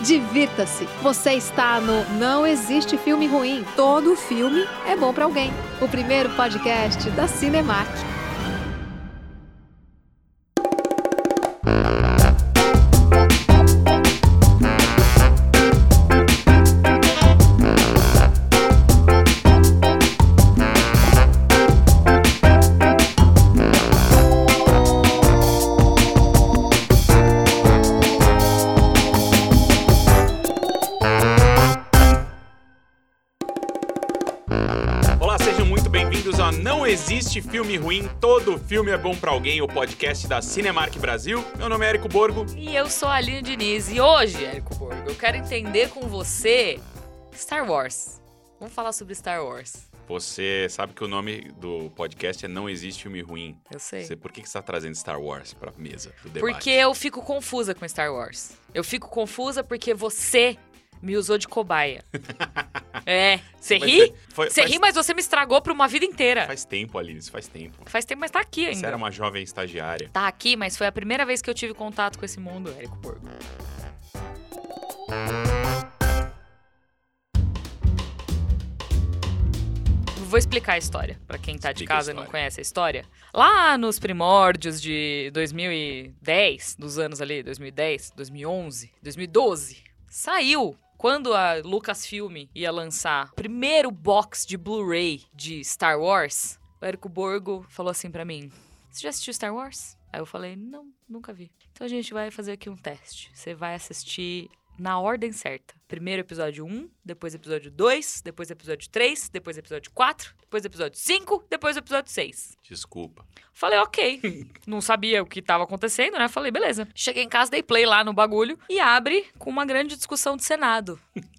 divirta-se. Você está no Não Existe Filme Ruim. Todo filme é bom para alguém. O primeiro podcast da Cinemark. Filme Ruim, Todo Filme é Bom Pra Alguém, o podcast da Cinemark Brasil. Meu nome é Érico Borgo. E eu sou a Aline Diniz. E hoje, Érico Borgo, eu quero entender com você Star Wars. Vamos falar sobre Star Wars. Você sabe que o nome do podcast é Não Existe Filme Ruim. Eu sei. Você, por que que você está trazendo Star Wars pra mesa do debate? Porque eu fico confusa com Star Wars. Eu fico confusa porque você me usou de cobaia. é. Você ri? Você ri, mas você me estragou por uma vida inteira. Faz tempo, Aline, isso faz tempo. Faz tempo, mas tá aqui Você ainda. era uma jovem estagiária. Tá aqui, mas foi a primeira vez que eu tive contato com esse mundo, Érico Borgo. Vou explicar a história pra quem tá de Explica casa e não conhece a história. Lá nos primórdios de 2010, dos anos ali, 2010, 2011, 2012, saiu quando a Lucasfilm ia lançar o primeiro box de Blu-ray de Star Wars. O Érico Borgo falou assim pra mim: Você já assistiu Star Wars? Aí eu falei: Não, nunca vi. Então a gente vai fazer aqui um teste. Você vai assistir na ordem certa. Primeiro episódio 1, depois episódio 2, depois episódio 3, depois episódio 4, depois episódio 5, depois episódio 6. Desculpa. Falei, ok. Não sabia o que estava acontecendo, né? Falei, beleza. Cheguei em casa, dei play lá no bagulho e abre com uma grande discussão de Senado.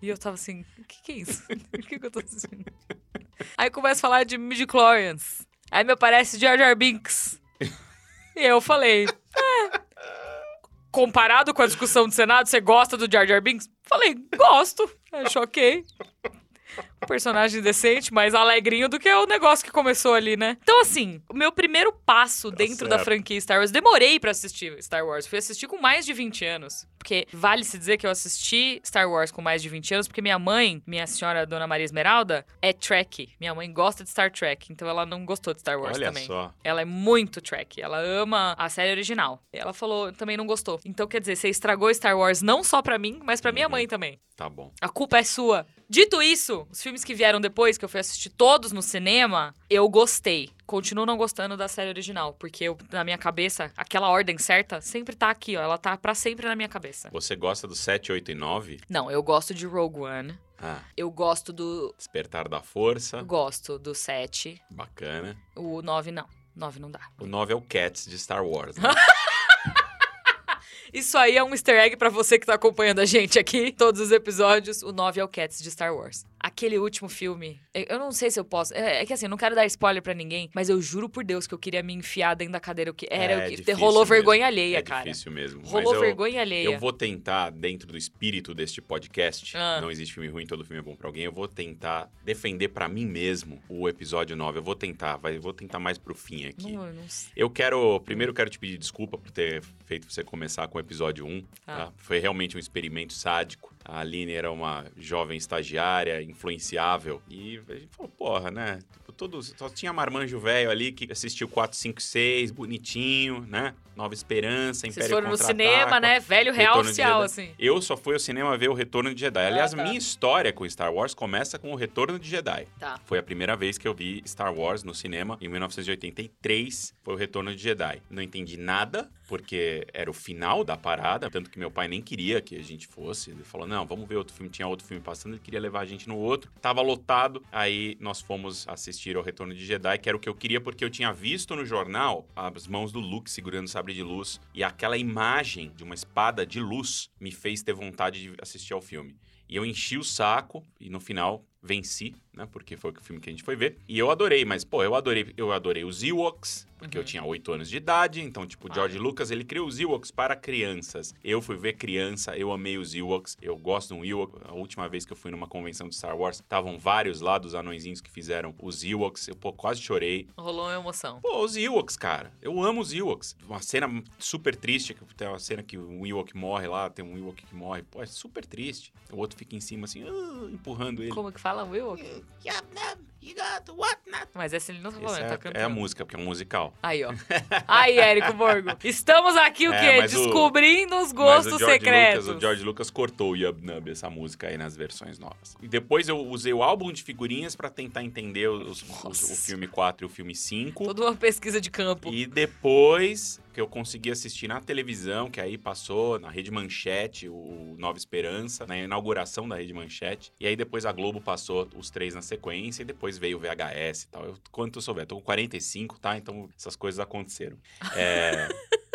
E eu tava assim, o que, que é isso? O que, que eu tô assistindo? Aí começa a falar de midichlorians. Aí me aparece Jar Jar Binks. E eu falei, é, comparado com a discussão do Senado, você gosta do Jar Jar Binks? Falei, gosto. Acho ok. Um personagem decente, mais alegrinho do que o negócio que começou ali, né? Então, assim, o meu primeiro passo dentro da certo. franquia Star Wars, demorei pra assistir Star Wars. Fui assistir com mais de 20 anos. Porque vale-se dizer que eu assisti Star Wars com mais de 20 anos, porque minha mãe, minha senhora Dona Maria Esmeralda, é Trek. Minha mãe gosta de Star Trek, então ela não gostou de Star Wars Olha também. só. Ela é muito Trek. Ela ama a série original. Ela falou, também não gostou. Então, quer dizer, você estragou Star Wars não só pra mim, mas pra minha Uhum. mãe também. Tá bom. A culpa é sua. Dito isso, os filmes que vieram depois, que eu fui assistir todos no cinema, eu gostei. Continuo não gostando da série original, porque eu, na minha cabeça, aquela ordem certa sempre tá aqui, ó. Ela tá pra sempre na minha cabeça. Você gosta do 7, 8 e 9? Não, eu gosto de Rogue One. Ah, Eu gosto do. Despertar da Força. Gosto do 7. Bacana. O 9 não. 9 não dá. O 9 é o Cats de Star Wars, né? Isso aí é um easter egg pra você que tá acompanhando a gente aqui, todos os episódios. O 9 é o Cats de Star Wars. Aquele último filme, eu eu não sei se eu posso. É, é que assim, eu não quero dar spoiler pra ninguém, mas eu juro por Deus que eu queria me enfiar dentro da cadeira. Que era, É o que rolou mesmo. vergonha alheia, é cara. difícil mesmo. Rolou eu- vergonha alheia. Eu vou tentar, dentro do espírito deste podcast, Ah. não existe filme ruim, todo filme é bom pra alguém, eu vou tentar defender pra mim mesmo o episódio 9. Eu vou tentar, vai, eu vou tentar mais pro fim aqui. Não, eu não sei. Eu quero, primeiro quero te pedir desculpa por ter feito você começar com o episódio 1, Ah. tá? Foi realmente um experimento sádico. A Aline era uma jovem estagiária, influenciável, e a gente falou, porra, né? Tipo, todos, só tinha marmanjo velho ali que assistiu 4, 5, 6, bonitinho, né? Nova Esperança, Vocês Império foram no cinema, né? Velho real oficial, assim. Eu só fui ao cinema ver o Retorno de Jedi. Aliás, Ah, tá. minha história com Star Wars começa com o Retorno de Jedi. Tá. Foi a primeira vez que eu vi Star Wars no cinema, em 1983, foi o Retorno de Jedi. Não entendi nada, porque era o final da parada, tanto que meu pai nem queria que a gente fosse. Ele falou: não, vamos ver outro filme. Tinha outro filme passando, ele queria levar a gente no outro. Tava lotado, aí nós fomos assistir ao Retorno de Jedi, que era o que eu queria, porque eu tinha visto no jornal as mãos do Luke segurando o sabre de luz, e aquela imagem de uma espada de luz me fez ter vontade de assistir ao filme. E eu enchi o saco e no final venci, né? Porque foi o filme que a gente foi ver. E eu adorei, mas, pô, eu adorei, eu adorei os Ewoks, porque Uhum. eu tinha 8 anos de idade, então, tipo, Ah. George Lucas, ele criou os Ewoks para crianças. Eu fui ver criança, eu amei os Ewoks, eu gosto de um Ewok. A última vez que eu fui numa convenção de Star Wars, estavam vários lá dos anõezinhos que fizeram os Ewoks, eu, pô, quase chorei. Rolou uma emoção. Pô, os Ewoks, cara. Eu amo os Ewoks. Uma cena super triste, que tem uma cena que um Ewok morre lá, tem um Ewok que morre. Pô, é super triste. O outro fica em cima assim, ah, empurrando ele. Como que fala, Yum, yum. Will? Mas essa ele não tá falando, ele é, tá a- cantando. é a música, porque é um musical. Aí, ó. Aí, Érico Borgo. Estamos aqui o É, quê? mas o- Descobrindo os Mas gostos o secretos. Lucas, o George Lucas cortou o Yub Nub, essa música aí nas versões novas. E depois eu usei o álbum de figurinhas pra tentar entender os- os- o filme 4 e o filme 5. Toda uma pesquisa de campo. E depois que eu consegui assistir na televisão, que aí passou na Rede Manchete, o Nova Esperança, na inauguração da Rede Manchete. E aí depois a Globo passou os três na sequência e depois veio o VHS e tal. Eu, quanto eu souber, tô com 45, tá? Então essas coisas aconteceram. É...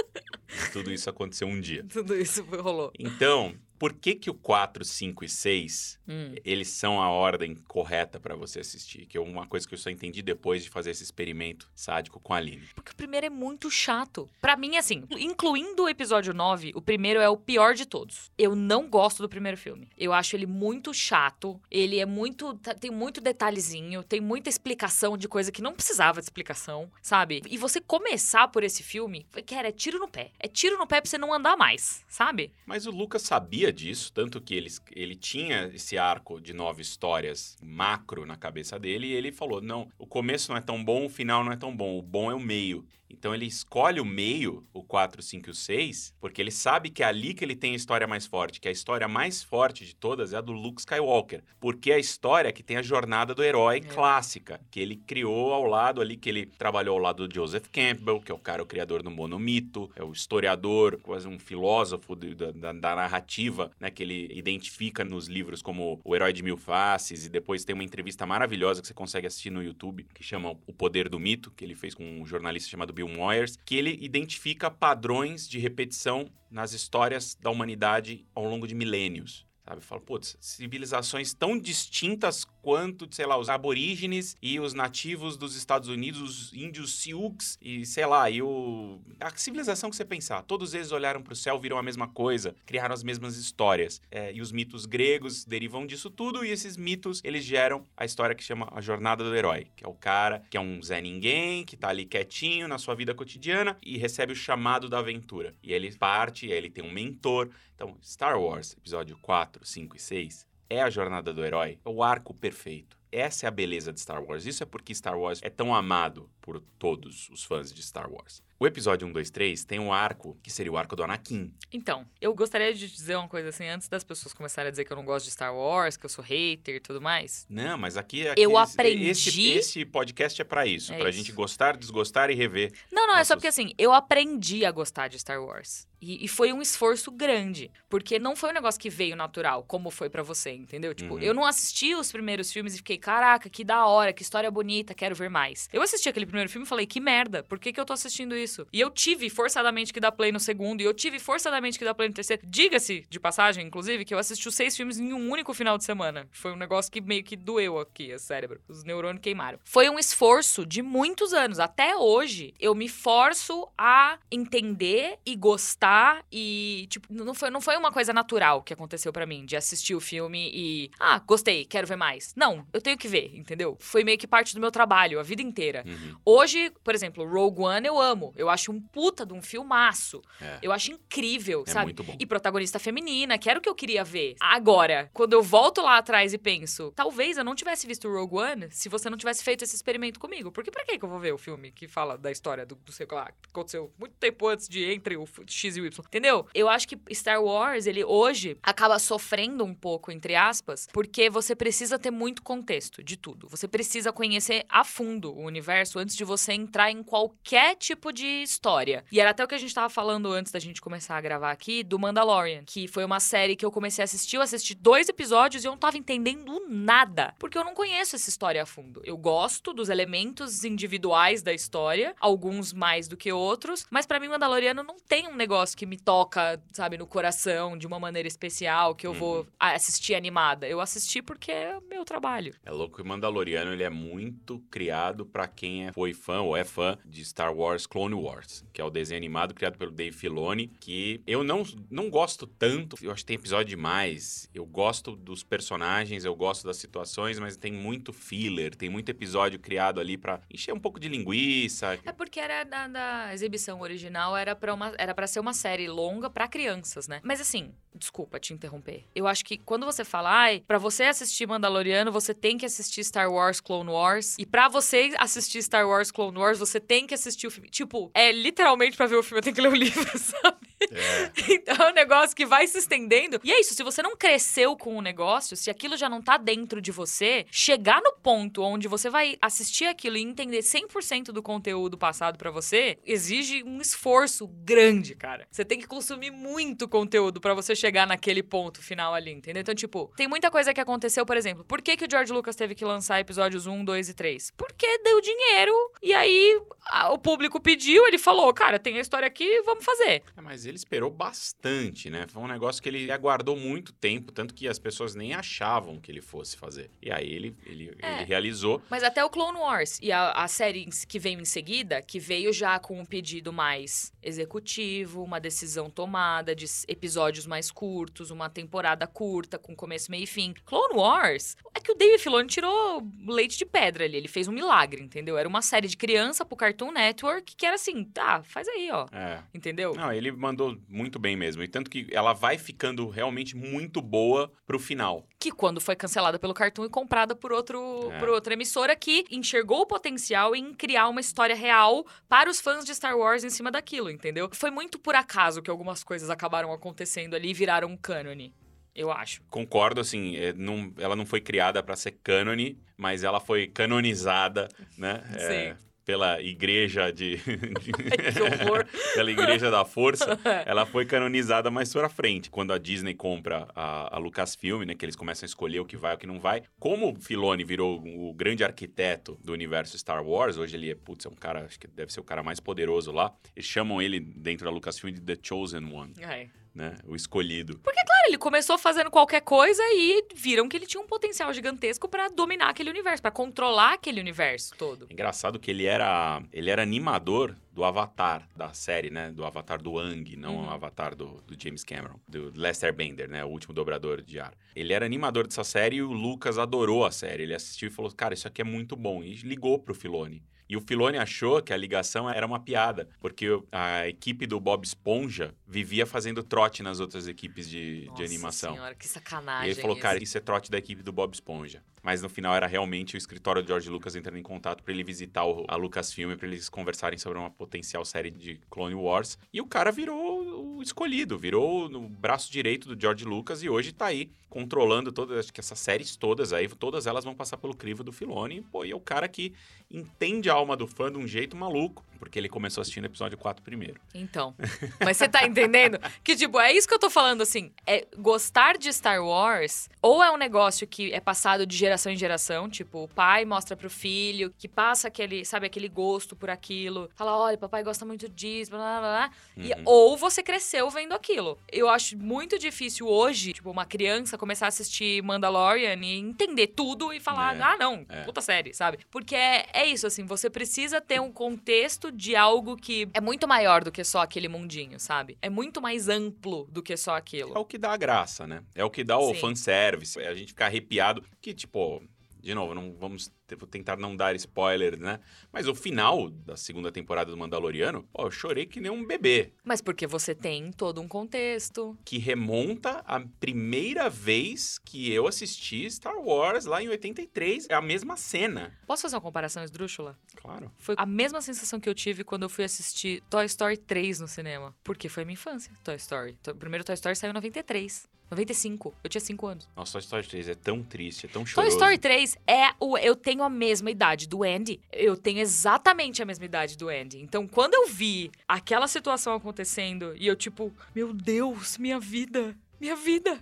Tudo isso aconteceu um dia. Tudo isso rolou. Então, por que que o 4, 5 e 6, Hum. eles são a ordem correta pra você assistir? Que é uma coisa que eu só entendi depois de fazer esse experimento sádico com a Aline. Porque o primeiro é muito chato. Pra mim, assim, incluindo o episódio 9, o primeiro é o pior de todos. Eu não gosto do primeiro filme. Eu acho ele muito chato. Ele é muito. tá- Tem muito detalhezinho, tem muita explicação de coisa que não precisava de explicação, sabe? E você começar por esse filme, cara, é tiro no pé. É tiro no pé pra você não andar mais, sabe? Mas o Lucas sabia disso, tanto que ele, ele tinha esse arco de nove histórias macro na cabeça dele, e ele falou: não, o começo não é tão bom, o final não é tão bom, o bom é o meio. Então ele escolhe o meio, o 4, 5 e o 6, porque ele sabe que é ali que ele tem a história mais forte, que a história mais forte de todas é a do Luke Skywalker, porque é a história que tem a jornada do herói clássica, que ele criou ao lado ali, que ele trabalhou ao lado do Joseph Campbell, que é o cara, o criador do monomito, é o historiador, quase um filósofo de- da, da- da narrativa, né, que ele identifica nos livros como o herói de mil faces, e depois tem uma entrevista maravilhosa que você consegue assistir no YouTube, que chama O Poder do Mito, que ele fez com um jornalista chamado Bill Moyers, que ele identifica padrões de repetição nas histórias da humanidade ao longo de milênios. Sabe, fala, putz, civilizações tão distintas quanto, sei lá, os aborígenes e os nativos dos Estados Unidos, os índios Sioux e, sei lá, e o... A civilização que você pensar, todos eles olharam para o céu, viram a mesma coisa, criaram as mesmas histórias. É, e os mitos gregos derivam disso tudo e esses mitos, eles geram a história que chama a jornada do herói, que é o cara que é um Zé Ninguém, que tá ali quietinho na sua vida cotidiana e recebe o chamado da aventura. E ele parte, e ele tem um mentor. Então, Star Wars, episódio 4, 5 e 6, é a jornada do herói, é o arco perfeito. Essa é a beleza de Star Wars. Isso é porque Star Wars é tão amado por todos os fãs de Star Wars. O episódio 1, 2, 3 tem um arco que seria o arco do Anakin. Então, eu gostaria de dizer uma coisa assim, antes das pessoas começarem a dizer que eu não gosto de Star Wars, que eu sou hater e tudo mais. Não, mas aqui, aqui Eu esse- aprendi- Esse, esse podcast é pra isso, É pra isso. gente gostar, desgostar e rever. Não, não, é só Nossos- porque assim, eu aprendi a gostar de Star Wars. E, e foi um esforço grande. Porque não foi um negócio que veio natural, como foi pra você, entendeu? Tipo, Uhum. eu não assisti os primeiros filmes e fiquei, caraca, que da hora, que história bonita, quero ver mais. Eu assisti aquele primeiro filme e falei, que merda, por que, que eu tô assistindo isso? E eu tive forçadamente que dar play no segundo, e eu tive forçadamente que dar play no terceiro. Diga-se, de passagem, inclusive, que eu assisti os seis filmes em um único final de semana. Foi um negócio que meio que doeu aqui, o cérebro. Os neurônios queimaram. Foi um esforço de muitos anos. Até hoje, eu me forço a entender e gostar e, tipo, não foi, não foi uma coisa natural que aconteceu pra mim, de assistir o filme e, ah, gostei, quero ver mais. Não, eu tenho que ver, entendeu? Foi meio que parte do meu trabalho, a vida inteira. Uhum. Hoje, por exemplo, Rogue One eu amo. Eu acho um puta de um filmaço. É, Eu acho incrível, é sabe? muito bom. E protagonista feminina, que era o que eu queria ver. Agora, quando eu volto lá atrás e penso, talvez eu não tivesse visto Rogue One se você não tivesse feito esse experimento comigo. Porque pra que que eu vou ver o filme que fala da história do, do sei lá, que aconteceu muito tempo antes de entre o X e o Y? Entendeu? Eu acho que Star Wars, ele hoje acaba sofrendo um pouco, entre aspas, porque você precisa ter muito contexto de tudo. Você precisa conhecer a fundo o universo antes de você entrar em qualquer tipo de história. E era até o que a gente tava falando antes da gente começar a gravar aqui do Mandalorian, que foi uma série que eu comecei a assistir, eu assisti dois episódios e eu não tava entendendo nada, porque eu não conheço essa história a fundo. Eu gosto dos elementos individuais da história, alguns mais do que outros, mas pra mim Mandaloriano não tem um negócio negócio que me toca, sabe, no coração de uma maneira especial, que eu vou assistir animada. Eu assisti porque é meu trabalho. É louco que o Mandaloriano ele é muito criado pra quem é- foi fã ou é fã de Star Wars Clone Wars, que é o desenho animado criado pelo Dave Filoni, que eu não, não gosto tanto, eu acho que tem episódio demais. Eu gosto dos personagens, eu gosto das situações, mas tem muito filler, tem muito episódio criado ali pra encher um pouco de linguiça. É porque era da, exibição original, era pra, uma, era pra ser uma série longa pra crianças, né? Mas assim, desculpa te interromper. Eu acho que quando você fala, ai, pra você assistir Mandaloriano, você tem que assistir Star Wars Clone Wars. E pra você assistir Star Wars Clone Wars, você tem que assistir o filme. Tipo, é literalmente pra ver o filme, eu tenho que ler o livro, sabe? É. Então é um negócio que vai se estendendo. E é isso, se você não cresceu com o negócio, se aquilo já não tá dentro de você, chegar no ponto onde você vai assistir aquilo e entender 100% do conteúdo passado pra você, exige um esforço grande, cara. Você tem que consumir muito conteúdo pra você chegar naquele ponto final ali, entendeu? Então, tipo, tem muita coisa que aconteceu, por exemplo, por que, que o George Lucas teve que lançar episódios 1, 2 e 3? Porque deu dinheiro e aí a- o público pediu, ele falou, cara, tem a história aqui, vamos fazer. É, mas ele esperou bastante, né? Foi um negócio que ele aguardou muito tempo, tanto que as pessoas nem achavam que ele fosse fazer. E aí ele, ele, É. ele realizou. Mas até o Clone Wars e a, a série que veio em seguida, que veio já com um pedido mais executivo, uma decisão tomada de episódios mais curtos, uma temporada curta, com começo, meio e fim. Clone Wars é que o Dave Filoni tirou leite de pedra ali. Ele fez um milagre, entendeu? Era uma série de criança pro Cartoon Network que era assim, tá, faz aí, ó. É. Entendeu? Não, ele mandou muito bem mesmo. E tanto que ela vai ficando realmente muito boa pro final. Que quando foi cancelada pelo Cartoon e comprada por, outro, É. por outra emissora que enxergou o potencial em criar uma história real para os fãs de Star Wars em cima daquilo, entendeu? Foi muito por acaso que algumas coisas acabaram acontecendo ali e viraram um cânone, eu acho. Concordo, assim, é, não- ela não foi criada pra ser cânone, mas ela foi canonizada, né? É, pela igreja de. que horror. pela igreja da força. Ela foi canonizada mais pra frente. Quando a Disney compra a, a Lucasfilm, né? Que eles começam a escolher o que vai e o que não vai. Como o Filoni virou o grande arquiteto do universo Star Wars, hoje ele é, putz, é um cara, acho que deve ser o cara mais poderoso lá. Eles chamam ele, dentro da Lucasfilm, de The Chosen One, É. né? O escolhido. Cara, ele começou fazendo qualquer coisa e viram que ele tinha um potencial gigantesco pra dominar aquele universo, pra controlar aquele universo todo. Engraçado que ele era, ele era animador do Avatar, da série, né? Do Avatar do Ang, não Uhum. o Avatar do, do James Cameron, do Lester Bender, né? O último dobrador de ar. Ele era animador dessa série e o Lucas adorou a série. Ele assistiu e falou, cara, isso aqui é muito bom. E ligou pro Filoni. E o Filoni achou que a ligação era uma piada, porque a equipe do Bob Esponja vivia fazendo trote nas outras equipes de, de Nossa animação. senhora, que E sacanagem. ele falou, isso. cara, isso é trote da equipe do Bob Esponja. Mas no final era realmente o escritório do George Lucas entrando em contato pra ele visitar o, a Lucasfilm, pra eles conversarem sobre uma potencial série de Clone Wars. E o cara virou o escolhido, virou no braço direito do George Lucas e hoje tá aí controlando todas, acho que essas séries todas aí, todas elas vão passar pelo crivo do Filoni. Pô, e é o cara que entende a alma do fã de um jeito maluco, porque ele começou assistindo o episódio 4 primeiro. Então. Mas você tá entendendo? Que, tipo, é isso que eu tô falando, assim. É gostar de Star Wars, ou é um negócio que é passado de geração em geração, tipo, o pai mostra pro filho, que passa aquele, sabe, aquele gosto por aquilo. Fala, olha, papai gosta muito disso, blá, blá, blá. E, Uhum. ou você cresceu vendo aquilo. Eu acho muito difícil hoje, tipo, uma criança começar a assistir Mandalorian e entender tudo e falar, É. ah, não, É. puta série, sabe? Porque é, é isso, assim, você precisa ter um contexto de algo que é muito maior do que só aquele mundinho, sabe? É muito mais amplo do que só É aquilo. o que dá a graça, né? É o que dá o Sim. fanservice. É a gente ficar arrepiado. Que, tipo, de novo, não vamos vou tentar não dar spoiler, né? Mas o final da segunda temporada do Mandaloriano, pô, eu chorei que nem um bebê. Mas porque você tem todo um contexto. Que remonta à primeira vez que eu assisti Star Wars lá em 83. É a mesma cena. Posso fazer uma comparação esdrúxula? Claro. Foi a mesma sensação que eu tive quando eu fui assistir Toy Story 3 no cinema. Porque foi a minha infância, Toy Story. O primeiro Toy Story saiu em 93. 95. Eu tinha 5 anos. Nossa, Toy Story 3 é tão triste, é tão Toy choroso. Story 3 é o. Eu tenho a mesma idade do Andy. Eu tenho exatamente a mesma idade do Andy. Então, quando eu vi aquela situação acontecendo e eu, tipo, meu Deus, minha vida, minha vida.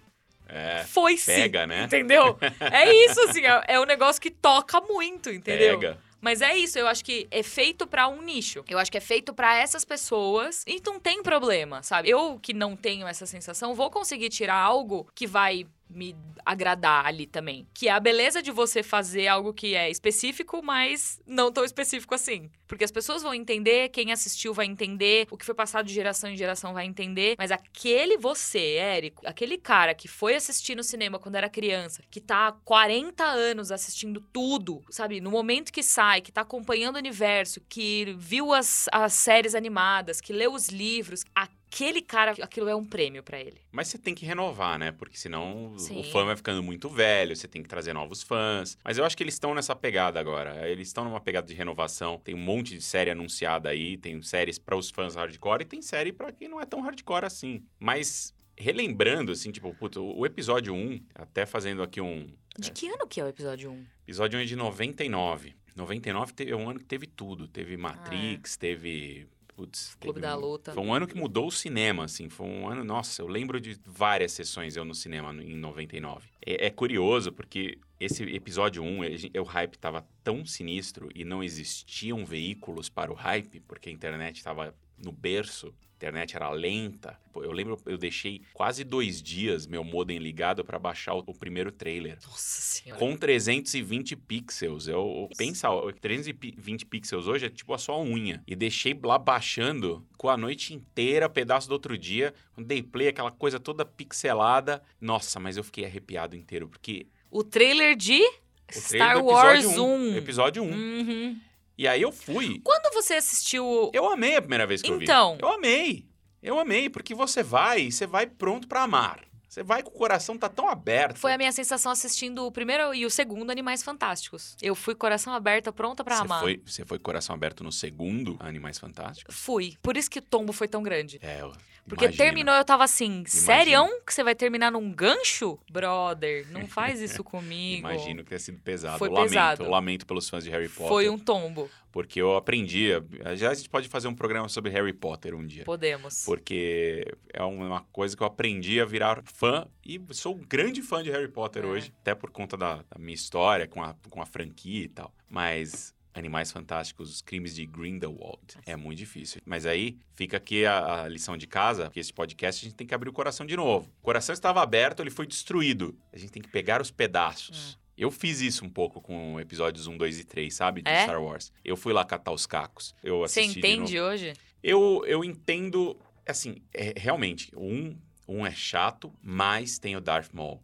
É, Foi-se. pega, né? Entendeu? É isso, assim, é, é um negócio que toca muito, entendeu? Pega. Mas é isso, eu acho que é feito pra um nicho. Eu acho que é feito pra essas pessoas e não tem problema, sabe? Eu que não tenho essa sensação, vou conseguir tirar algo que vai me agradar ali também. Que é a beleza de você fazer algo que é específico, mas não tão específico assim. Porque as pessoas vão entender, quem assistiu vai entender, o que foi passado de geração em geração vai entender. Mas aquele você, Érico, aquele cara que foi assistir no cinema quando era criança, que tá há 40 anos assistindo tudo, sabe? No momento que sai, que tá acompanhando o universo, que viu as, as séries animadas, que leu os livros, aquele cara, aquilo é um prêmio pra ele. Mas você tem que renovar, né? Porque senão Sim. o fã vai ficando muito velho, você tem que trazer novos fãs. Mas eu acho que eles estão nessa pegada agora. Eles estão numa pegada de renovação. Tem um monte de série anunciada aí, tem séries para os fãs hardcore e tem série pra quem não é tão hardcore assim. Mas relembrando, assim, tipo, puto, o episódio 1, até fazendo aqui um. De que ano que é o episódio 1? Episódio 1 é de 99. 99 te- é um ano que teve tudo. Teve Matrix, teve. Putz, Clube da um- Luta. Foi um ano que mudou o cinema, assim. Foi um ano. Nossa, eu lembro de várias sessões eu no cinema em 99. É, é curioso porque esse episódio 1, ele- o hype tava tão sinistro e não existiam veículos para o hype, porque a internet estava no berço. A internet era lenta. Eu lembro, eu deixei quase dois dias meu modem ligado para baixar o, o primeiro trailer. Nossa senhora. Com 320 pixels. Eu, eu pensa, ó, 320 pixels hoje é tipo a sua unha. E deixei lá baixando com a noite inteira, pedaço do outro dia. Quando dei play, aquela coisa toda pixelada. Nossa, mas eu fiquei arrepiado inteiro, porque O trailer de o trailer Star Wars episódio 1. Episódio 1. Uhum. E aí eu fui. Quando você assistiu. Eu amei a primeira vez que eu vi. Então. Eu amei. Eu amei, porque você vai, você vai pronto pra amar. Você vai com o coração tá tão aberto. Foi a minha sensação assistindo o primeiro e o segundo Animais Fantásticos. Eu fui coração aberto, pronta pra você amar. Foi, você foi coração aberto no segundo Animais Fantásticos? Fui. Por isso que o tombo foi tão grande. É, eu Porque imagino. terminou, eu tava assim, sério que você vai terminar num gancho? Brother, não faz isso comigo. Imagino que tenha sido pesado. Foi lamento, pesado. lamento pelos fãs de Harry Potter. Foi um tombo. Porque eu aprendi. Já a gente pode fazer um programa sobre Harry Potter um dia. Podemos. Porque é uma coisa que eu aprendi a virar fã e sou um grande fã de Harry Potter É. hoje, até por conta da, da minha história com a, com a franquia e tal. Mas Animais Fantásticos, os crimes de Grindelwald, é muito difícil. Mas aí fica aqui a, a lição de casa, que esse podcast a gente tem que abrir o coração de novo. O coração estava aberto, ele foi destruído. A gente tem que pegar os pedaços. Eu fiz isso um pouco com episódios 1, 2 e 3, sabe? De É? Star Wars. Eu fui lá catar os cacos. Eu Você assisti novo. entende hoje? Eu, eu entendo, assim, é, realmente, um, um é chato, mas tem o Darth Maul.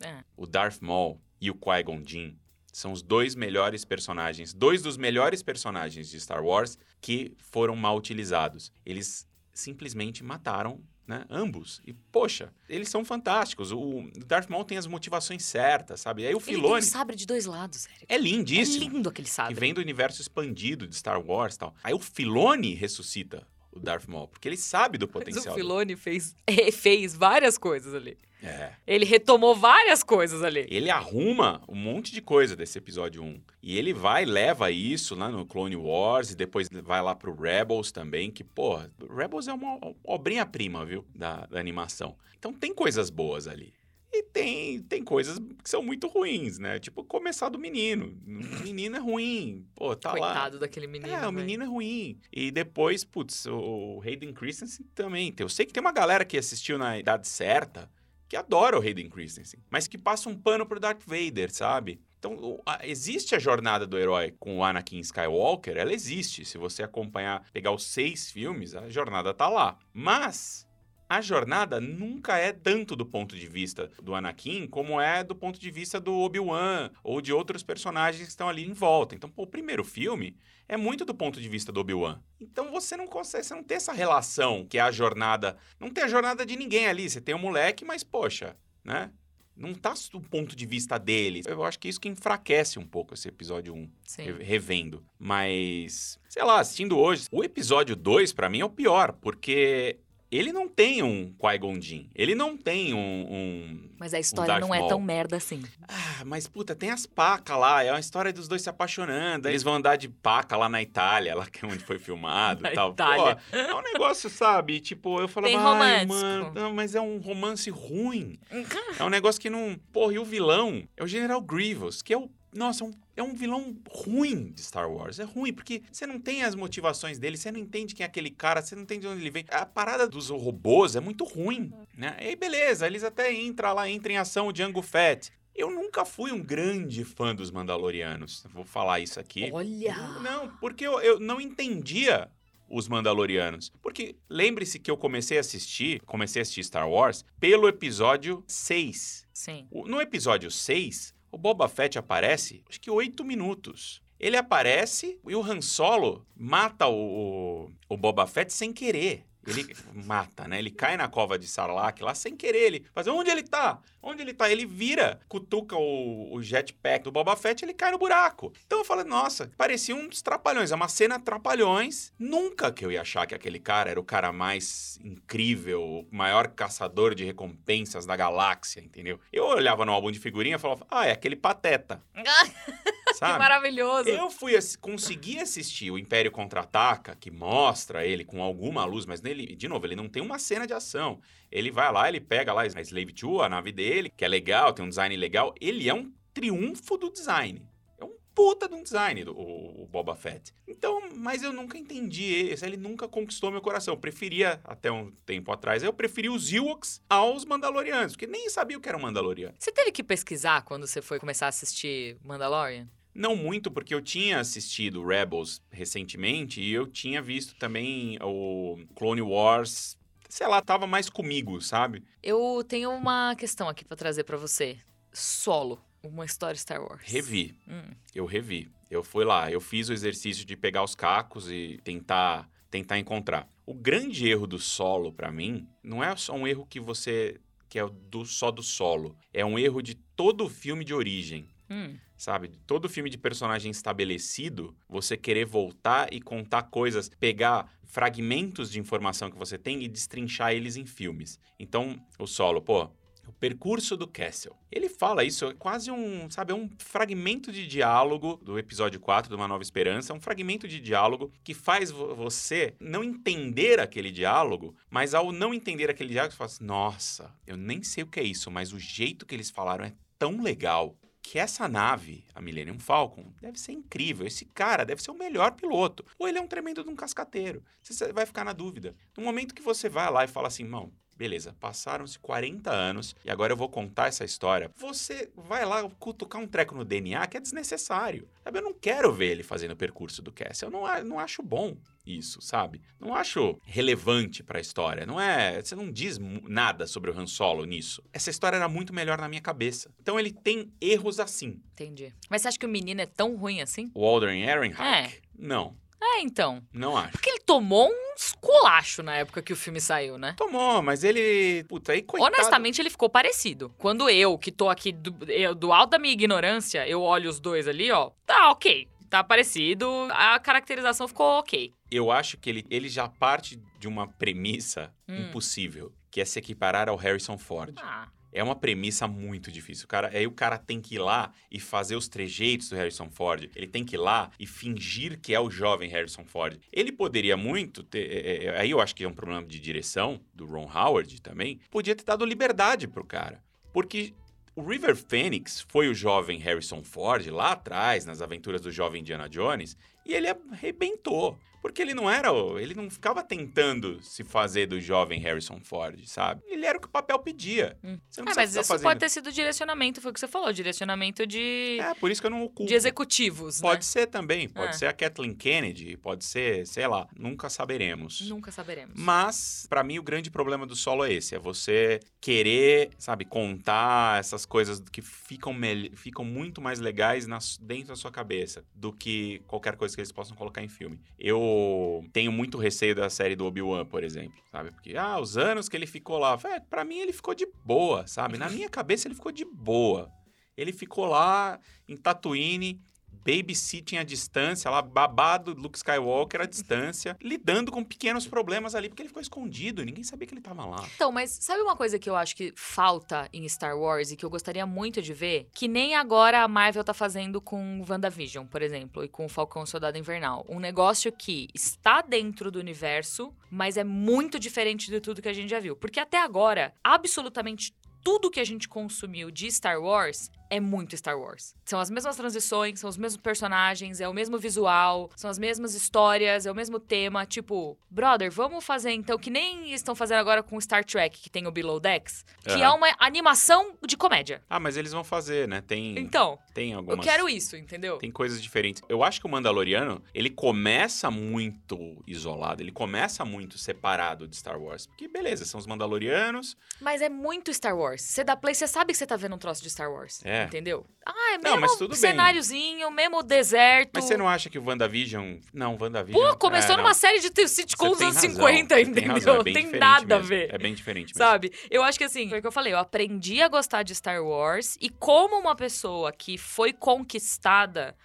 É. O Darth Maul e o Qui-Gon Jinn são os dois melhores personagens, dois dos melhores personagens de Star Wars que foram mal utilizados. Eles simplesmente mataram, né, ambos. E, poxa, eles são fantásticos. O Darth Maul tem as motivações certas, sabe? Aí o Ele tem um Filoni sabre de dois lados, Érico. é lindíssimo É lindo aquele que sabre. vem do universo expandido de Star Wars e tal. Aí o Filoni ressuscita o Darth Maul, porque ele sabe do Mas potencial. o dele. Filoni fez, fez várias coisas ali. É. Ele retomou várias coisas ali. Ele arruma um monte de coisa desse episódio 1. E ele vai, leva isso lá no Clone Wars e depois vai lá pro Rebels também, que, pô, Rebels é uma obrinha-prima, viu, da, da animação. Então tem coisas boas ali. E tem, tem coisas que são muito ruins, né? Tipo, começar do menino. O menino é ruim. Pô, tá lá. Coitado daquele menino. É, o menino é ruim. E depois, putz, o Hayden Christensen também. Eu sei que tem uma galera que assistiu na idade certa que adora o Hayden Christensen, mas que passa um pano pro Darth Vader, sabe? Então, existe a jornada do herói com o Anakin Skywalker, ela existe. Se você acompanhar, pegar os seis filmes, a jornada tá lá. Mas a jornada nunca é tanto do ponto de vista do Anakin como é do ponto de vista do Obi-Wan ou de outros personagens que estão ali em volta. Então, pô, o primeiro filme é muito do ponto de vista do Obi-Wan. Então você não consegue, você não tem essa relação que é a jornada. Não tem a jornada de ninguém ali. Você tem um moleque, mas, poxa, né? Não tá do ponto de vista dele. Eu acho que isso que enfraquece um pouco esse episódio 1 Sim. re- revendo. Mas, sei lá, assistindo hoje, o episódio 2 pra mim é o pior, porque ele não tem um Qui-Gon Jinn. Ele não tem um, um- Mas a história Darth não é tão merda assim. Ah, mas puta, tem as pacas lá. É uma história dos dois se apaixonando. Eles vão andar de paca lá na Itália, lá que é onde foi filmado e tal. Itália. Pô, é um negócio, sabe? Tipo, eu falava, Bem ai, romântico." mano, não, mas é um romance ruim. É um negócio que não. Porra, e o vilão é o General Grievous, que é o. Nossa, é um, é um vilão ruim de Star Wars. É ruim, porque você não tem as motivações dele, você não entende quem é aquele cara, você não entende de onde ele vem. A parada dos robôs é muito ruim, né? E beleza, eles até entram lá, entram em ação o Django Fett. Eu nunca fui um grande fã dos Mandalorianos. Vou falar isso aqui. Olha! Não, porque eu, eu não entendia os Mandalorianos. Porque lembre-se que eu comecei a assistir, comecei a assistir Star Wars pelo episódio 6. Sim. No episódio 6, o Boba Fett aparece, acho que 8 minutos. Ele aparece e o Han Solo mata o, o, o Boba Fett sem querer. Ele mata, né? Ele cai na cova de Sarlacc lá sem querer. Ele faz, onde ele tá? Onde ele tá? Ele vira, cutuca o, o jetpack do Boba Fett ele cai no buraco. Então eu falei, nossa, parecia uns trapalhões. É uma cena trapalhões. Nunca que eu ia achar que aquele cara era o cara mais incrível, o maior caçador de recompensas da galáxia, entendeu? Eu olhava no álbum de figurinha e falava, ah, é aquele pateta, que sabe? maravilhoso! Eu fui ass- consegui assistir o Império Contra-Ataca, que mostra ele com alguma luz, mas nele, de novo, ele não tem uma cena de ação. Ele vai lá, ele pega lá a Slave 2, a nave dele, que é legal, tem um design legal. Ele é um triunfo do design. É um puta de um design, do, o, o Boba Fett. Então, mas eu nunca entendi ele, ele nunca conquistou meu coração. Eu preferia, até um tempo atrás, eu preferia os Ewoks aos Mandalorianos, porque nem sabia o que era um Mandaloriano. Você teve que pesquisar quando você foi começar a assistir Mandalorian? Não muito, porque eu tinha assistido Rebels recentemente e eu tinha visto também o Clone Wars. Sei lá, tava mais comigo, sabe? Eu tenho uma questão aqui pra trazer pra você. Solo, uma história Star Wars. Revi, Hum. eu revi. Eu fui lá, eu fiz o exercício de pegar os cacos e tentar tentar encontrar. O grande erro do solo pra mim não é só um erro que você que é o do só do solo, é um erro de todo filme de origem. Hum. sabe? Todo filme de personagem estabelecido, você querer voltar e contar coisas, pegar fragmentos de informação que você tem e destrinchar eles em filmes. Então, o solo, pô, o percurso do Castle. Ele fala isso, é quase um, sabe, é um fragmento de diálogo do episódio 4 de Uma Nova Esperança, é um fragmento de diálogo que faz vo- você não entender aquele diálogo, mas ao não entender aquele diálogo, você fala assim, nossa, eu nem sei o que é isso, mas o jeito que eles falaram é tão legal que essa nave, a Millennium Falcon, deve ser incrível. Esse cara deve ser o melhor piloto. Ou ele é um tremendo de um cascateiro. Você vai ficar na dúvida. No momento que você vai lá e fala assim, mão, beleza, passaram-se 40 anos e agora eu vou contar essa história. Você vai lá cutucar um treco no DNA que é desnecessário. Sabe, eu não quero ver ele fazendo o percurso do Cass. Eu não, a- não acho bom isso, sabe? Não acho relevante pra história. Não é, você não diz nada sobre o Han Solo nisso. Essa história era muito melhor na minha cabeça. Então ele tem erros assim. Entendi. Mas você acha que o menino é tão ruim assim? O Aldrin Ehrenreich? É. Não, É, então. não acho. Porque ele tomou um esculacho na época que o filme saiu, né? Tomou, mas ele. Puta, aí coitado. Honestamente, ele ficou parecido. Quando eu, que tô aqui do, eu- do alto da minha ignorância, eu olho os dois ali, ó, tá ok. Tá parecido, a caracterização ficou ok. Eu acho que ele, ele já parte de uma premissa Hum. impossível, que é se equiparar ao Harrison Ford. Ah, É uma premissa muito difícil. O cara, aí o cara tem que ir lá e fazer os trejeitos do Harrison Ford. Ele tem que ir lá e fingir que é o jovem Harrison Ford. Ele poderia muito ter. é, é, aí eu acho que é um problema de direção do Ron Howard também. Podia ter dado liberdade pro cara. Porque o River Phoenix foi o jovem Harrison Ford lá atrás, nas aventuras do jovem Indiana Jones, e ele arrebentou. Porque ele não era. Ele não ficava tentando se fazer do jovem Harrison Ford, sabe? Ele era o que o papel pedia. Hum. Você não É, mas isso fazendo- pode ter sido direcionamento, foi o que você falou, direcionamento de, É, por isso que eu não ocupo. de executivos, Pode né? ser também, pode É. ser a Kathleen Kennedy, pode ser, sei lá, nunca saberemos. Nunca saberemos. Mas, pra mim, o grande problema do solo é esse: é você querer, sabe, contar essas coisas que ficam, ficam muito mais legais nas- dentro da sua cabeça do que qualquer coisa que eles possam colocar em filme. Eu tenho muito receio da série do Obi-Wan, por exemplo, sabe? Porque, ah, os anos que ele ficou lá, é, pra mim ele ficou de boa, sabe? Na minha cabeça ele ficou de boa. Ele ficou lá em Tatooine, babysitting à distância, lá babado Luke Skywalker à distância, lidando com pequenos problemas ali, porque ele ficou escondido, ninguém sabia que ele tava lá. Então, mas sabe uma coisa que eu acho que falta em Star Wars e que eu gostaria muito de ver? Que nem agora a Marvel tá fazendo com WandaVision, por exemplo, e com o Falcão Soldado Invernal. Um negócio que está dentro do universo, mas é muito diferente de tudo que a gente já viu. Porque até agora, absolutamente tudo que a gente consumiu de Star Wars é muito Star Wars. São as mesmas transições, são os mesmos personagens, é o mesmo visual, são as mesmas histórias, é o mesmo tema. Tipo, brother, vamos fazer então, que nem estão fazendo agora com Star Trek, que tem o Below Decks, que Aham. é uma animação de comédia. Ah, mas eles vão fazer, né? Tem, Então, tem eu algumas... quero isso, entendeu? Tem coisas diferentes. Eu acho que o Mandaloriano, ele começa muito isolado, ele começa muito separado de Star Wars. Porque, beleza, são os Mandalorianos. Mas é muito Star Wars. Você dá play, você sabe que você tá vendo um troço de Star Wars. É. Entendeu? Ah, é Não, mesmo mas tudo bem. cenáriozinho, mesmo deserto. Mas você não acha que o WandaVision. Não, WandaVision. Pô, começou é, numa não. série de sitcoms dos tem anos razão, 50, você tem entendeu? razão, é Não bem tem nada a mesmo, ver. É bem diferente mesmo. Sabe? Eu acho que assim, foi o que eu falei, eu aprendi a gostar de Star Wars e como uma pessoa que foi conquistada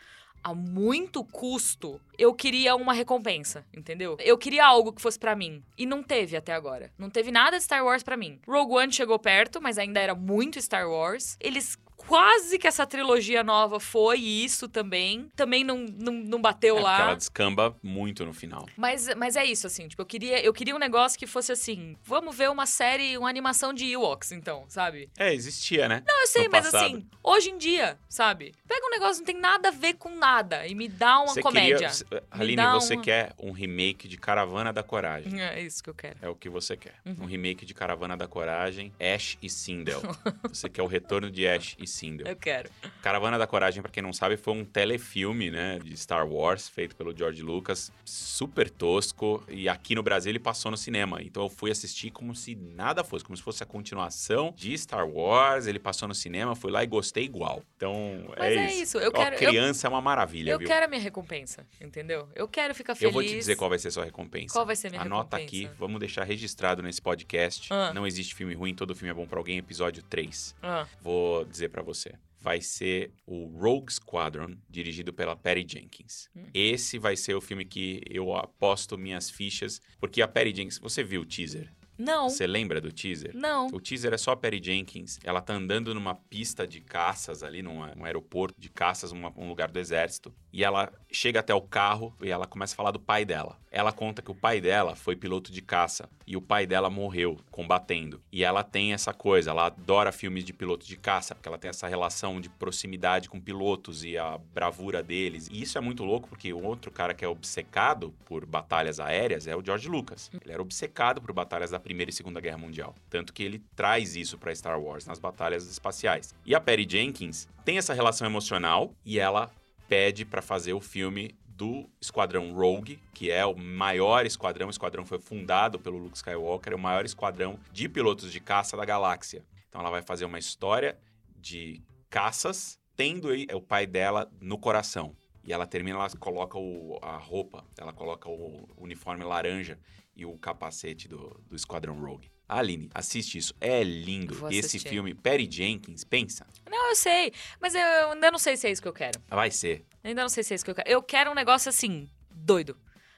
a muito custo, eu queria uma recompensa, entendeu? Eu queria algo que fosse pra mim e não teve até agora. Não teve nada de Star Wars pra mim. Rogue One chegou perto, mas ainda era muito Star Wars. Eles quase que essa trilogia nova foi isso também. Também não, não, não bateu É, lá. ela descamba muito no final. Mas, mas é isso, assim, tipo, eu queria, eu queria um negócio que fosse assim, vamos ver uma série, uma animação de Ewoks, então, sabe? É, existia, né? Não, eu sei, No mas passado. assim, hoje em dia, sabe? Pega um negócio que não tem nada a ver com nada e me dá uma Você comédia. Queria, Aline, você uma- quer um remake de Caravana da Coragem. É isso que eu quero. É o que você quer. Uhum. Um remake de Caravana da Coragem, Ash e Sindel. você quer o retorno de Ash e Sindel. Eu quero. Caravana da Coragem, pra quem não sabe, foi um telefilme, né, de Star Wars, feito pelo George Lucas, super tosco, e aqui no Brasil ele passou no cinema. Então eu fui assistir como se nada fosse, como se fosse a continuação de Star Wars, ele passou no cinema, fui lá e gostei igual. Então, Mas é, é isso. eu Ó, quero- eu- criança é uma maravilha, Eu viu? quero a minha recompensa, entendeu? Eu quero ficar Eu feliz. vou te dizer qual vai ser a sua recompensa. Qual vai ser a minha Anota recompensa? aqui, vamos deixar registrado nesse podcast. Ah. Não existe filme ruim, todo filme é bom pra alguém, episódio 3. Ah, Vou dizer pra você. Vai ser o Rogue Squadron, dirigido pela Patty Jenkins. Hum. Esse vai ser o filme que eu aposto minhas fichas, porque a Patty Jenkins, você viu o teaser? Não, Você lembra do teaser? não. O teaser é só a Patty Jenkins. Ela tá andando numa pista de caças ali, num, num aeroporto de caças, numa- um lugar do exército. E ela chega até o carro e ela começa a falar do pai dela. Ela conta que o pai dela foi piloto de caça e o pai dela morreu combatendo. E ela tem essa coisa, ela adora filmes de piloto de caça, porque ela tem essa relação de proximidade com pilotos e a bravura deles. E isso é muito louco porque o outro cara que é obcecado por batalhas aéreas é o George Lucas. Ele era obcecado por batalhas da Primeira e Segunda Guerra Mundial. Tanto que ele traz isso pra Star Wars nas batalhas espaciais. E a Patty Jenkins tem essa relação emocional e ela pede pra fazer o filme do Esquadrão Rogue, que é o maior esquadrão. O esquadrão foi fundado pelo Luke Skywalker, é o maior esquadrão de pilotos de caça da galáxia. Então ela vai fazer uma história de caças, tendo aí o pai dela no coração. E ela termina, ela coloca o- a roupa, ela coloca o uniforme laranja e o capacete do, do Esquadrão Rogue. Aline, assiste isso. É lindo. Vou Esse assistir. filme, Perry Jenkins, pensa. Não, eu sei. Mas eu ainda não sei se é isso que eu quero. Vai ser. Eu ainda não sei se é isso que eu quero. Eu quero um negócio assim, doido.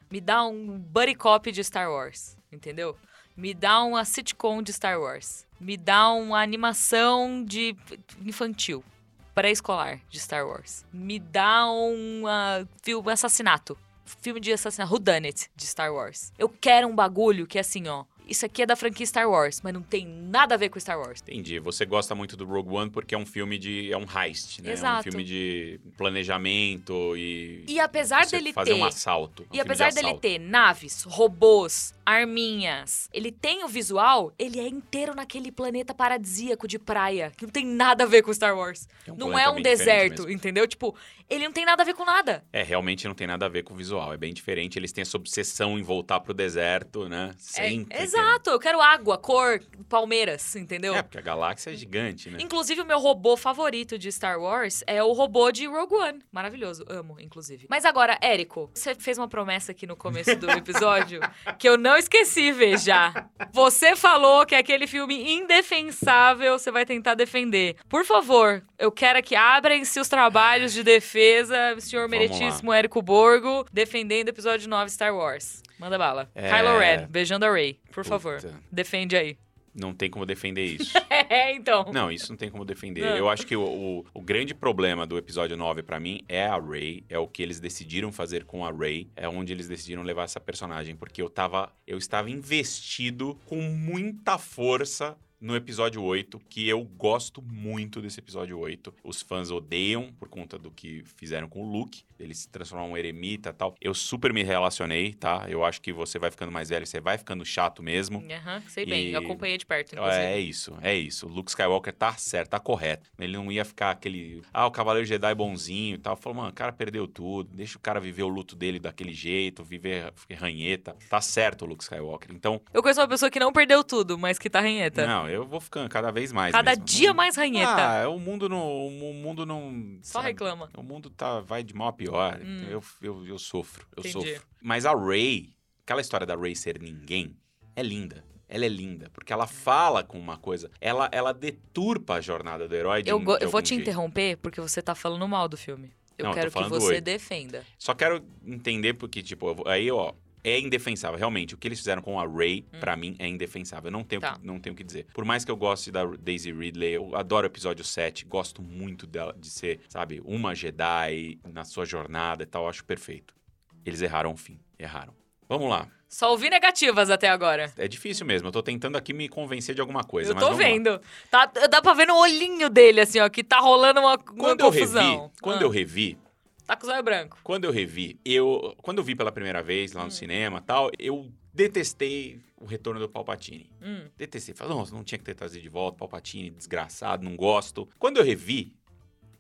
Me dá um buddy cop de Star Wars, entendeu? Me dá uma sitcom de Star Wars. Me dá uma animação de infantil, pré-escolar de Star Wars. Me dá um ah, filme assassinato. Filme de assassinato, Who Done It, de Star Wars. Eu quero um bagulho que é assim, ó. Isso aqui é da franquia Star Wars, mas não tem nada a ver com Star Wars. Entendi. Você gosta muito do Rogue One porque é um filme de. é um heist, né? É um Exato. filme de planejamento e. E apesar dele fazer ter um assalto. um E filme de apesar dele assalto. ter naves, robôs, arminhas, ele tem o visual, ele é inteiro naquele planeta paradisíaco de praia, que não tem nada a ver com Star Wars. É um não é um deserto, entendeu? Tipo, ele não tem nada a ver com nada. É, realmente não tem nada a ver com o visual. É bem diferente. Eles têm essa obsessão em voltar pro deserto, né? É- Sempre. tem- exato, eu quero água, cor, palmeiras, entendeu? É, porque a galáxia é gigante, né? Inclusive, o meu robô favorito de Star Wars é o robô de Rogue One. Maravilhoso, amo, inclusive. Mas agora, Érico, você fez uma promessa aqui no começo do episódio que eu não esqueci, veja. Você falou que aquele filme indefensável você vai tentar defender. Por favor, eu quero que abrem-se os trabalhos de defesa, senhor Vamos meritíssimo Érico Borgo, defendendo o episódio 9 Star Wars. Manda bala. É. Kylo Ren, beijando a Rey, por favor. Puta, Defende aí. Não tem como defender isso. É, então. Não, isso não tem como defender. Não. Eu acho que o, o, o grande problema do episódio 9 pra mim é a Rey, é o que eles decidiram fazer com a Rey, é onde eles decidiram levar essa personagem, porque eu tava eu estava investido com muita força no episódio 8, que eu gosto muito desse episódio 8. Os fãs odeiam por conta do que fizeram com o Luke. Ele se transformar em um eremita e tal. Eu super me relacionei, tá? Eu acho que você vai ficando mais velho, você vai ficando chato mesmo. Aham, sei bem. E- Eu acompanhei de perto, inclusive. É isso, é isso. O Luke Skywalker tá certo, tá correto. Ele não ia ficar aquele. Ah, o Cavaleiro Jedi bonzinho e tal. Falou, mano, o cara perdeu tudo. Deixa o cara viver o luto dele daquele jeito, viver ranheta. Tá certo o Luke Skywalker. Então, Eu conheço uma pessoa que não perdeu tudo, mas que tá ranheta. não, eu vou ficando cada vez mais. Cada mesmo. dia mais ranheta. Ah, o mundo não. O mundo não. Só sabe? reclama. O mundo tá, vai de mal a pior. Hum. Eu, eu, eu sofro, eu Entendi. sofro. Mas a Ray, aquela história da Ray ser ninguém, é linda. Ela é linda, porque ela fala com uma coisa. Ela, ela deturpa a jornada do herói de Eu, um- de eu vou te jeito. interromper porque você tá falando mal do filme. Eu Não, eu quero que falando você defenda. Só quero entender porque, tipo, eu vou- aí, ó, é indefensável. Realmente, o que eles fizeram com a Ray, pra mim, é indefensável. Eu não tenho, Hum. Tá. que, não tenho o que dizer. Por mais que eu goste da Daisy Ridley, eu adoro o episódio 7, gosto muito dela, de ser, sabe, uma Jedi na sua jornada e tal, eu acho perfeito. Eles erraram o fim, erraram. Vamos lá. Só ouvi negativas até agora. É difícil mesmo, eu tô tentando aqui me convencer de alguma coisa. eu tô vamos lá. vendo. Tá, dá pra ver no olhinho dele, assim, ó, que tá rolando uma, uma Quando eu revi, confusão. quando Ah, eu revi, Tá com o zóio branco. Quando eu revi, eu. Quando eu vi pela primeira vez Hum. lá no cinema e tal, eu detestei o retorno do Palpatine. Hum. Detestei. Falei, nossa, não tinha que ter trazido de volta, Palpatine, desgraçado, não gosto. Quando eu revi,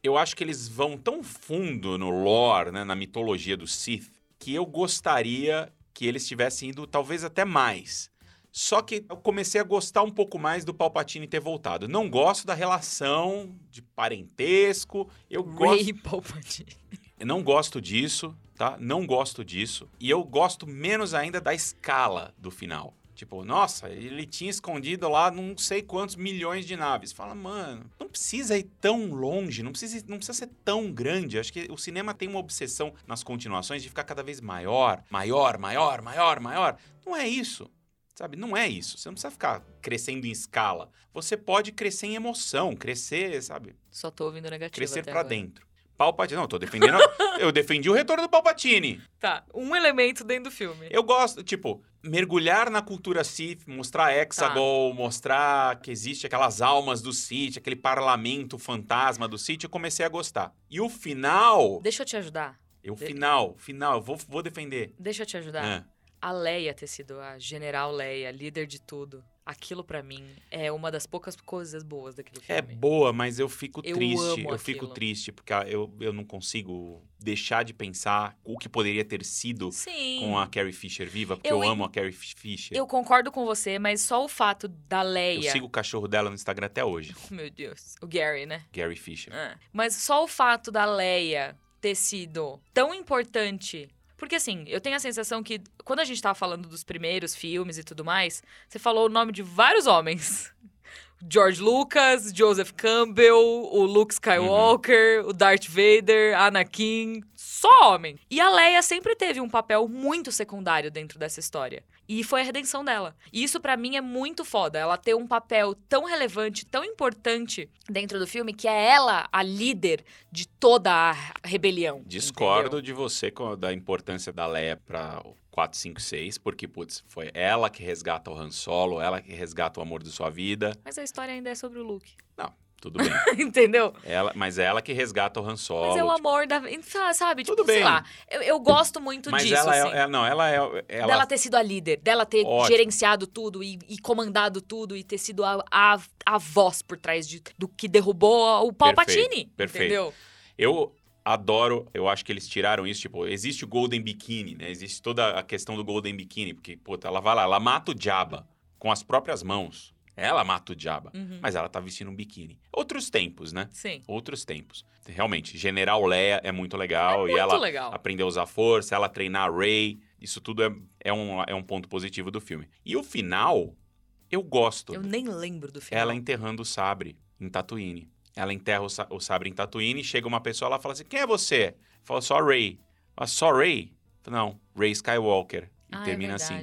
eu acho que eles vão tão fundo no lore, né, na mitologia do Sith, que eu gostaria que eles tivessem ido talvez até mais. Só que eu comecei a gostar um pouco mais do Palpatine ter voltado. Não gosto da relação de parentesco. Eu gosto. Ray Palpatine. Eu não gosto disso, tá? Não gosto disso. E eu gosto menos ainda da escala do final. Tipo, nossa, ele tinha escondido lá não sei quantos milhões de naves. Fala, mano, não precisa ir tão longe, não precisa, não precisa ser tão grande. Acho que o cinema tem uma obsessão nas continuações de ficar cada vez maior, maior, maior, maior, maior. Não é isso. Sabe, não é isso. Você não precisa ficar crescendo em escala. Você pode crescer em emoção, crescer, sabe? Só tô ouvindo negativo Crescer agora. dentro. Palpatine. Não, eu tô defendendo. eu defendi o retorno do Palpatine. Tá, um elemento dentro do filme. Eu gosto, tipo, mergulhar na cultura Sith, mostrar Hexagol, mostrar que existe aquelas almas do Sith, aquele parlamento fantasma do Sith, eu comecei a gostar. E o final. Deixa eu te ajudar. O De- final, final, eu vou, vou defender. Deixa eu te ajudar. Ah, A Leia ter sido a General Leia, líder de tudo. Aquilo pra mim é uma das poucas coisas boas daquele é filme. boa, mas eu fico Eu triste. Eu fico aquilo. triste, porque ah, eu, eu não consigo deixar de pensar o que poderia ter sido Sim. com a Carrie Fisher viva, porque Eu eu, amo a Carrie Fisher. Eu concordo com você, mas só o fato da Eu Leia. sigo o cachorro dela no Instagram até hoje, Meu Deus. O Gary, né? Gary Fisher. Ah. Mas só o fato da Leia ter sido tão importante. Porque assim, eu tenho a sensação que quando a gente tava falando dos primeiros filmes e tudo mais, você falou o nome de vários homens. George Lucas, Joseph Campbell, o Luke Skywalker, o Darth Vader, Anakin, só homem. E a Leia sempre teve um papel muito secundário dentro dessa história. E foi a redenção dela. E isso pra mim é muito foda, ela ter um papel tão relevante, tão importante dentro do filme que é ela a líder de toda a rebelião. Discordo entendeu? de você com a- da importância da Leia pra o 4, 5, 6, porque, putz, foi ela que resgata o Han Solo, ela que resgata o amor de sua vida. Mas a história ainda é sobre o Luke. Tudo bem. entendeu? ela, mas é ela que resgata o Han Solo. Mas é o tipo, amor da. Sabe? Tudo tipo, sei bem. lá. Eu, eu gosto muito mas disso. ela assim. é, é- Não, ela é. Ela, Dela ter sido a líder, dela ter Ótimo. gerenciado tudo e, e comandado tudo e ter sido a, a, a voz por trás de, do que derrubou o Palpatine. perfeito. Entendeu? Eu adoro, eu acho que eles tiraram isso, tipo, existe o Golden Bikini, né? Existe toda a questão do Golden Bikini, porque, puta, ela vai lá, ela mata o Jabba com as próprias mãos. Ela mata o Jabba, Uhum. mas ela tá vestindo um biquíni. Outros tempos, né? Sim. Outros tempos. Realmente, General Leia é muito legal É e muito ela legal. aprender a usar força, ela treinar a Rey, isso tudo é, é, um, é um ponto positivo do filme. E o final, eu gosto. Eu nem lembro do filme. Ela enterrando o sabre em Tatooine. Ela enterra o, sa- o sabre em Tatooine, chega uma pessoa, ela fala assim, quem é você? Fala, só Rey. Fala, só Rey? Não, Rey Skywalker. E Ah, termina é assim.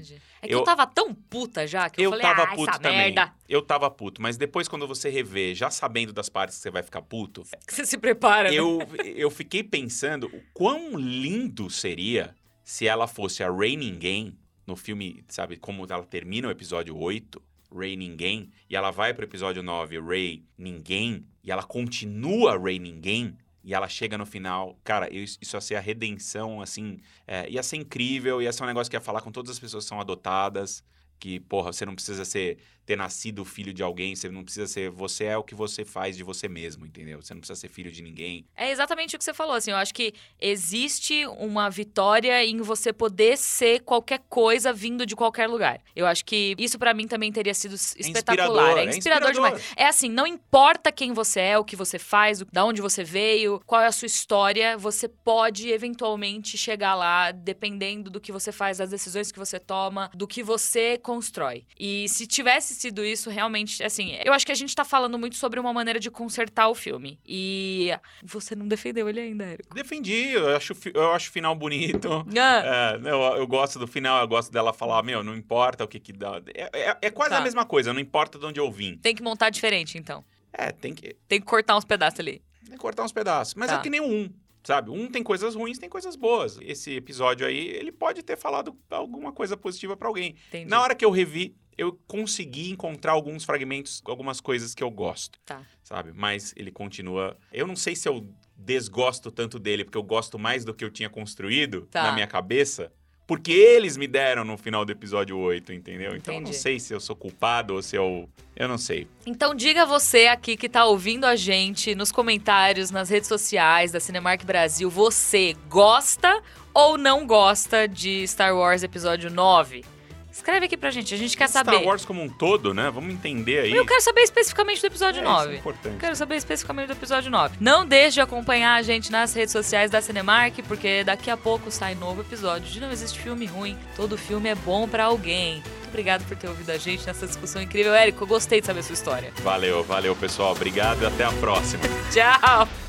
É que eu, Eu- tava tão puta já que eu, Eu falei, tava ah, puto também. merda. Eu tava puto, mas depois quando você revê, já sabendo das partes que você vai ficar puto, Você se prepara, né? eu, eu fiquei pensando o quão lindo seria se ela fosse a Rey Ninguém no filme, sabe, como ela termina o episódio 8. Ray Ninguém, e ela vai pro episódio 9, Ray Ninguém, e ela continua Ray Ninguém, e ela chega no final, cara, isso ia ser a redenção, assim, é, ia ser incrível, ia ser um negócio que ia falar com todas as pessoas que são adotadas, que, porra, você não precisa ser ter nascido filho de alguém, você não precisa ser, você é o que você faz de você mesmo, entendeu? Você não precisa ser filho de ninguém. É exatamente o que você falou, assim, eu acho que existe uma vitória em você poder ser qualquer coisa vindo de qualquer lugar. Eu acho que isso para mim também teria sido espetacular, é inspirador, é inspirador, é inspirador demais. É assim, não importa quem você é, o que você faz, da onde você veio, qual é a sua história, você pode eventualmente chegar lá dependendo do que você faz, das decisões que você toma, do que você constrói. E se tivesse sido isso, realmente, assim, eu acho que a gente tá falando muito sobre uma maneira de consertar o filme. E você não defendeu ele ainda, Érico. Defendi, eu acho, eu acho o final bonito. Ah. É, eu, eu, gosto do final, eu gosto dela falar, meu, não importa o que que dá. É, é, é quase tá. a mesma coisa, não importa de onde eu vim. Tem que montar diferente, então. É, tem que. Tem que cortar uns pedaços ali. Tem que cortar uns pedaços. Mas tá. é que nem um sabe? Um tem coisas ruins, tem coisas boas. Esse episódio aí, ele pode ter falado alguma coisa positiva para alguém. Entendi. Na hora que eu revi, eu consegui encontrar alguns fragmentos, algumas coisas que eu gosto. Tá. Sabe? Mas ele continua. Eu não sei se eu desgosto tanto dele, porque eu gosto mais do que eu tinha construído tá. na minha cabeça. Porque eles me deram no final do episódio 8, entendeu? Entendi. Então eu não sei se eu sou culpado ou se eu. Eu não sei. Então diga você aqui que tá ouvindo a gente nos comentários, nas redes sociais da Cinemark Brasil, você gosta ou não gosta de Star Wars Episódio 9? Escreve aqui pra gente, a gente quer Star saber. Star Wars como um todo, né? Vamos entender aí. Eu quero saber especificamente do episódio é, 9. Isso é importante. Quero saber especificamente do episódio 9. Não deixe de acompanhar a gente nas redes sociais da Cinemark, porque daqui a pouco sai novo episódio de Não Existe Filme Ruim. Todo filme é bom para alguém. Muito obrigado por ter ouvido a gente nessa discussão incrível. Érico, eu gostei de saber a sua história. Valeu, valeu, pessoal. Obrigado e até a próxima. Tchau!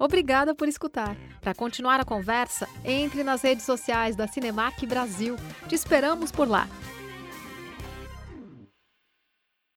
Obrigada por escutar. Para continuar a conversa, entre nas redes sociais da Cinemac Brasil. Te esperamos por lá.